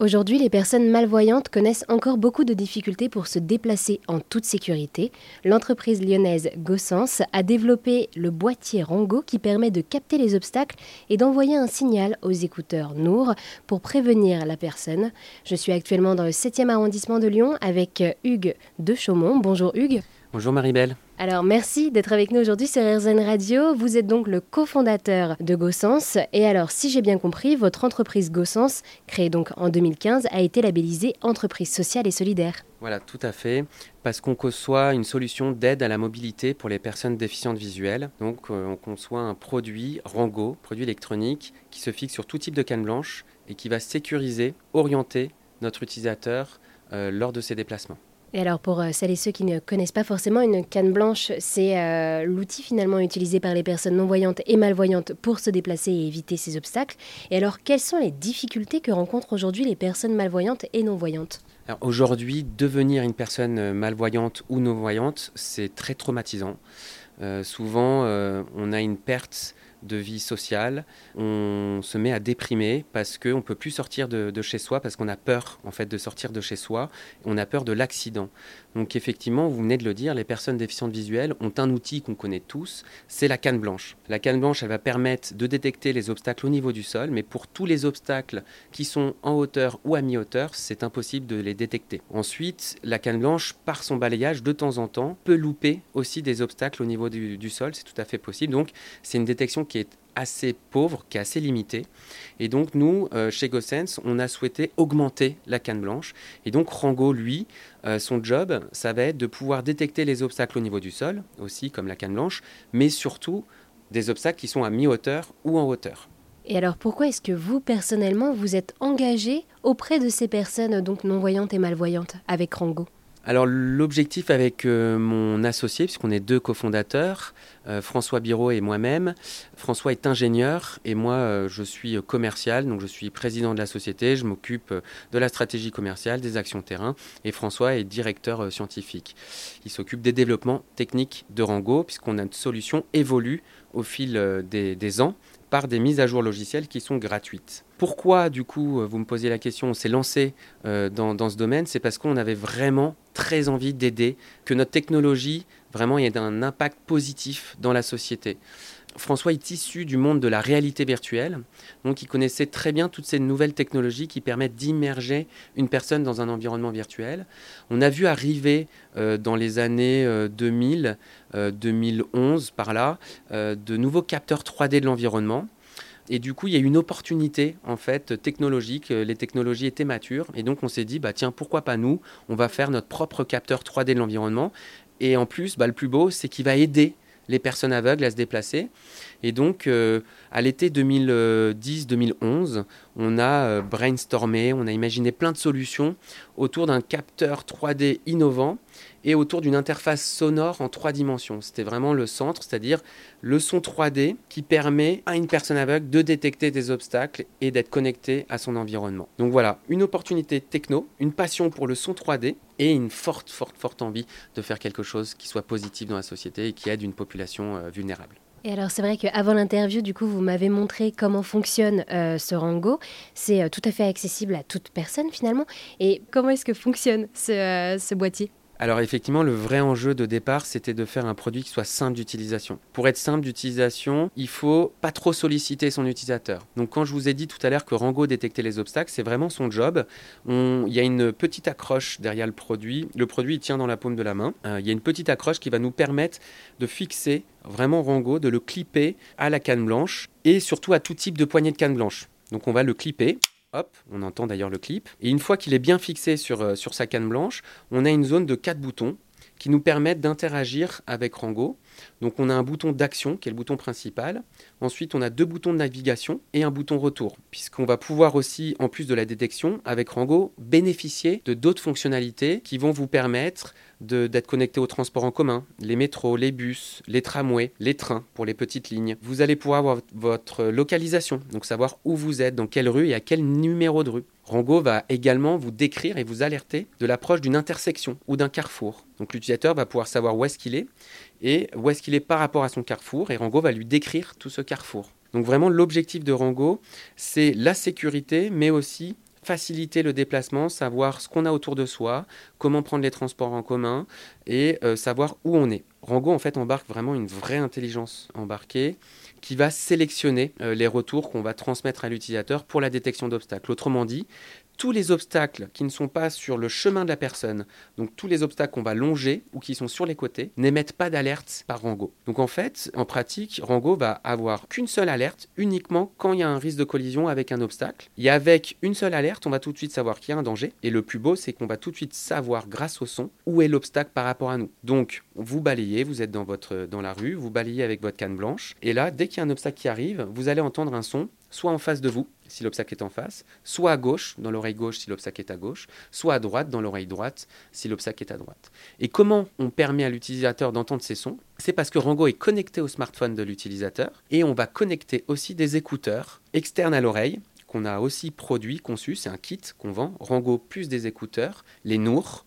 Aujourd'hui, les personnes malvoyantes connaissent encore beaucoup de difficultés pour se déplacer en toute sécurité. L'entreprise lyonnaise Gossens a développé le boîtier Rango qui permet de capter les obstacles et d'envoyer un signal aux écouteurs Nour pour prévenir la personne. Je suis actuellement dans le 7e arrondissement de Lyon avec Hugues de Chaumont. Bonjour Hugues. Bonjour Maribel. Alors merci d'être avec nous aujourd'hui sur RZN Radio. Vous êtes donc le cofondateur de Gossens. Et alors si j'ai bien compris, votre entreprise Gossens, créée donc en 2015, a été labellisée entreprise sociale et solidaire. Voilà, tout à fait, parce qu'on conçoit une solution d'aide à la mobilité pour les personnes déficientes visuelles. Donc euh, on conçoit un produit Rango, produit électronique, qui se fixe sur tout type de canne blanche et qui va sécuriser, orienter notre utilisateur euh, lors de ses déplacements. Et alors pour euh, celles et ceux qui ne connaissent pas forcément, une canne blanche, c'est euh, l'outil finalement utilisé par les personnes non-voyantes et malvoyantes pour se déplacer et éviter ces obstacles. Et alors quelles sont les difficultés que rencontrent aujourd'hui les personnes malvoyantes et non-voyantes? Aujourd'hui, devenir une personne malvoyante ou non-voyante, c'est très traumatisant. Euh, souvent, on a une perte de vie sociale, on se met à déprimer parce qu'on ne peut plus sortir de, chez soi, parce qu'on a peur en fait de sortir de chez soi, on a peur de l'accident. Donc effectivement, vous venez de le dire, les personnes déficientes visuelles ont un outil qu'on connaît tous, c'est la canne blanche. La canne blanche, elle va permettre de détecter les obstacles au niveau du sol, mais pour tous les obstacles qui sont en hauteur ou à mi-hauteur, c'est impossible de les détecter. Ensuite, la canne blanche, par son balayage, de temps en temps, peut louper aussi des obstacles au niveau du, du sol, c'est tout à fait possible. Donc c'est une détection qui est assez pauvre, qui est assez limité. Et donc nous, euh, chez GoSense, on a souhaité augmenter la canne blanche. Et donc Rango, lui, euh, son job, ça va être de pouvoir détecter les obstacles au niveau du sol, aussi comme la canne blanche, mais surtout des obstacles qui sont à mi-hauteur ou en hauteur. Et alors pourquoi est-ce que vous, personnellement, vous êtes engagé auprès de ces personnes donc non-voyantes et malvoyantes avec Rango? Alors l'objectif avec euh, mon associé, puisqu'on est deux cofondateurs, euh, François Biro et moi-même, François est ingénieur et moi euh, je suis commercial, donc je suis président de la société, je m'occupe de la stratégie commerciale, des actions terrain, et François est directeur scientifique. Il s'occupe des développements techniques de Rango, puisqu'on a une solution évolue au fil des ans par des mises à jour logicielles qui sont gratuites. Pourquoi, du coup, euh, vous me posez la question, on s'est lancé euh, dans, dans, ce domaine? C'est parce qu'on avait vraiment très envie d'aider, que notre technologie, vraiment, ait un impact positif dans la société. François est issu du monde de la réalité virtuelle, donc il connaissait très bien toutes ces nouvelles technologies qui permettent d'immerger une personne dans un environnement virtuel. On a vu arriver euh, dans les années 2000, euh, 2011 euh, par là, de nouveaux capteurs 3D de l'environnement. Et du coup, il y a une opportunité en fait technologique. Les technologies étaient matures, et donc on s'est dit bah tiens pourquoi pas nous? On va faire notre propre capteur 3D de l'environnement. Et en plus, bah, le plus beau, c'est qu'il va aider les personnes aveugles à se déplacer. Et donc, euh, à l'été 2010-2011, on a euh, brainstormé, on a imaginé plein de solutions autour d'un capteur 3D innovant et autour d'une interface sonore en trois dimensions. C'était vraiment le centre, c'est-à-dire le son 3D qui permet à une personne aveugle de détecter des obstacles et d'être connecté à son environnement. Donc voilà, une opportunité techno, une passion pour le son 3D et une forte, forte, forte envie de faire quelque chose qui soit positif dans la société et qui aide une population euh, vulnérable. Et alors c'est vrai qu'avant l'interview, du coup, vous m'avez montré comment fonctionne euh, ce Rango. C'est euh, tout à fait accessible à toute personne finalement. Et comment est-ce que fonctionne ce boîtier? Alors effectivement, le vrai enjeu de départ, c'était de faire un produit qui soit simple d'utilisation. Pour être simple d'utilisation, il faut pas trop solliciter son utilisateur. Donc quand je vous ai dit tout à l'heure que Rango détectait les obstacles, c'est vraiment son job. il y a une petite accroche derrière le produit. Le produit il tient dans la paume de la main. Euh, il y a une petite accroche qui va nous permettre de fixer vraiment Rango, de le clipper à la canne blanche et surtout à tout type de poignée de canne blanche. Donc on va le clipper Hop, on entend d'ailleurs le clip. Et une fois qu'il est bien fixé sur, euh, sur sa canne blanche, on a une zone de quatre boutons qui nous permettent d'interagir avec Rango. Donc on a un bouton d'action qui est le bouton principal. Ensuite, on a deux boutons de navigation et un bouton retour, puisqu'on va pouvoir aussi, en plus de la détection, avec Rango, bénéficier de d'autres fonctionnalités qui vont vous permettre d'être connecté au transport en commun, les métros, les bus, les tramways, les trains pour les petites lignes. Vous allez pouvoir avoir votre localisation, donc savoir où vous êtes, dans quelle rue et à quel numéro de rue. Rango va également vous décrire et vous alerter de l'approche d'une intersection ou d'un carrefour. Donc l'utilisateur va pouvoir savoir où est-ce qu'il est et où est-ce qu'il est par rapport à son carrefour et Rango va lui décrire tout ce carrefour. Donc vraiment l'objectif de Rango, c'est la sécurité mais aussi faciliter le déplacement, savoir ce qu'on a autour de soi, comment prendre les transports en commun et euh, savoir où on est. Rango en fait embarque vraiment une vraie intelligence embarquée qui va sélectionner euh, les retours qu'on va transmettre à l'utilisateur pour la détection d'obstacles. Autrement dit, tous les obstacles qui ne sont pas sur le chemin de la personne, donc tous les obstacles qu'on va longer ou qui sont sur les côtés, n'émettent pas d'alerte par Rango. Donc en fait, en pratique, Rango va avoir qu'une seule alerte uniquement quand il y a un risque de collision avec un obstacle. Et avec une seule alerte, on va tout de suite savoir qu'il y a un danger. Et le plus beau, c'est qu'on va tout de suite savoir grâce au son où est l'obstacle par rapport à nous. Donc vous balayez, vous êtes dans, votre, dans la rue, vous balayez avec votre canne blanche. Et là, dès qu'il y a un obstacle qui arrive, vous allez entendre un son soit en face de vous, si l'obstacle est en face, soit à gauche, dans l'oreille gauche, si l'obstacle est à gauche, soit à droite, dans l'oreille droite, si l'obstacle est à droite. Et comment on permet à l'utilisateur d'entendre ces sons? C'est parce que Rango est connecté au smartphone de l'utilisateur et on va connecter aussi des écouteurs externes à l'oreille qu'on a aussi produit, conçu, c'est un kit qu'on vend, Rango plus des écouteurs, les Nour,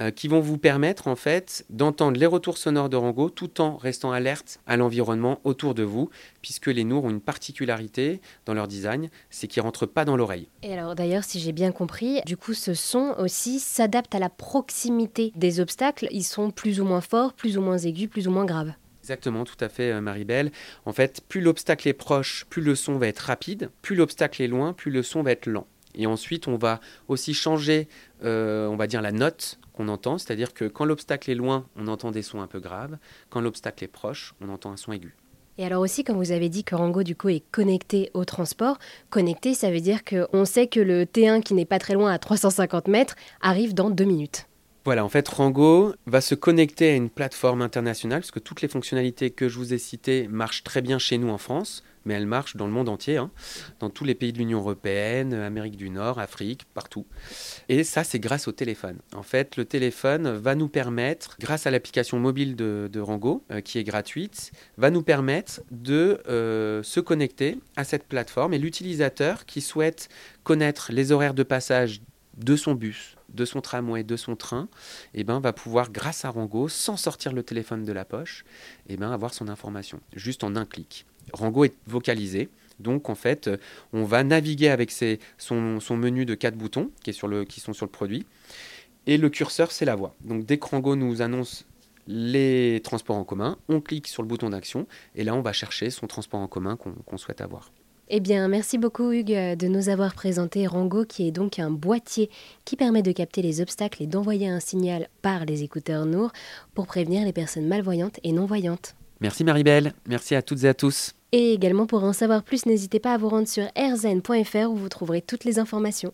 euh, qui vont vous permettre en fait d'entendre les retours sonores de Rango tout en restant alerte à l'environnement autour de vous, puisque les Nours ont une particularité dans leur design, c'est qu'ils rentrent pas dans l'oreille. Et alors d'ailleurs, si j'ai bien compris, du coup ce son aussi s'adapte à la proximité des obstacles. Ils sont plus ou moins forts, plus ou moins aigus, plus ou moins graves. Exactement, tout à fait, euh, Marie-Belle. En fait, plus l'obstacle est proche, plus le son va être rapide. Plus l'obstacle est loin, plus le son va être lent. Et ensuite, on va aussi changer, euh, on va dire, la note qu'on entend. C'est-à-dire que quand l'obstacle est loin, on entend des sons un peu graves. Quand l'obstacle est proche, on entend un son aigu. Et alors aussi, quand vous avez dit que Rango du coup est connecté au transport, connecté, ça veut dire qu'on sait que le T1 qui n'est pas très loin à 350 mètres arrive dans deux minutes. Voilà, en fait, Rango va se connecter à une plateforme internationale, parce que toutes les fonctionnalités que je vous ai citées marchent très bien chez nous en France mais elle marche dans le monde entier, hein, dans tous les pays de l'Union européenne, Amérique du Nord, Afrique, partout. Et ça, c'est grâce au téléphone. En fait, le téléphone va nous permettre, grâce à l'application mobile de, Rango, euh, qui est gratuite, va nous permettre de euh, se connecter à cette plateforme et l'utilisateur qui souhaite connaître les horaires de passage de son bus, de son tramway, de son train, eh ben, va pouvoir, grâce à Rango, sans sortir le téléphone de la poche, eh ben, avoir son information, juste en un clic. Rango est vocalisé. Donc en fait, on va naviguer avec son, menu de quatre boutons qui, sont sur le produit. Et le curseur, c'est la voix. Donc dès que Rango nous annonce les transports en commun, on clique sur le bouton d'action et là on va chercher son transport en commun qu'on souhaite avoir. Eh bien, merci beaucoup Hugues de nous avoir présenté Rango, qui est donc un boîtier qui permet de capter les obstacles et d'envoyer un signal par les écouteurs Nour pour prévenir les personnes malvoyantes et non-voyantes. Merci Maribel, merci à toutes et à tous. Et également pour en savoir plus, n'hésitez pas à vous rendre sur rzn.fr où vous trouverez toutes les informations.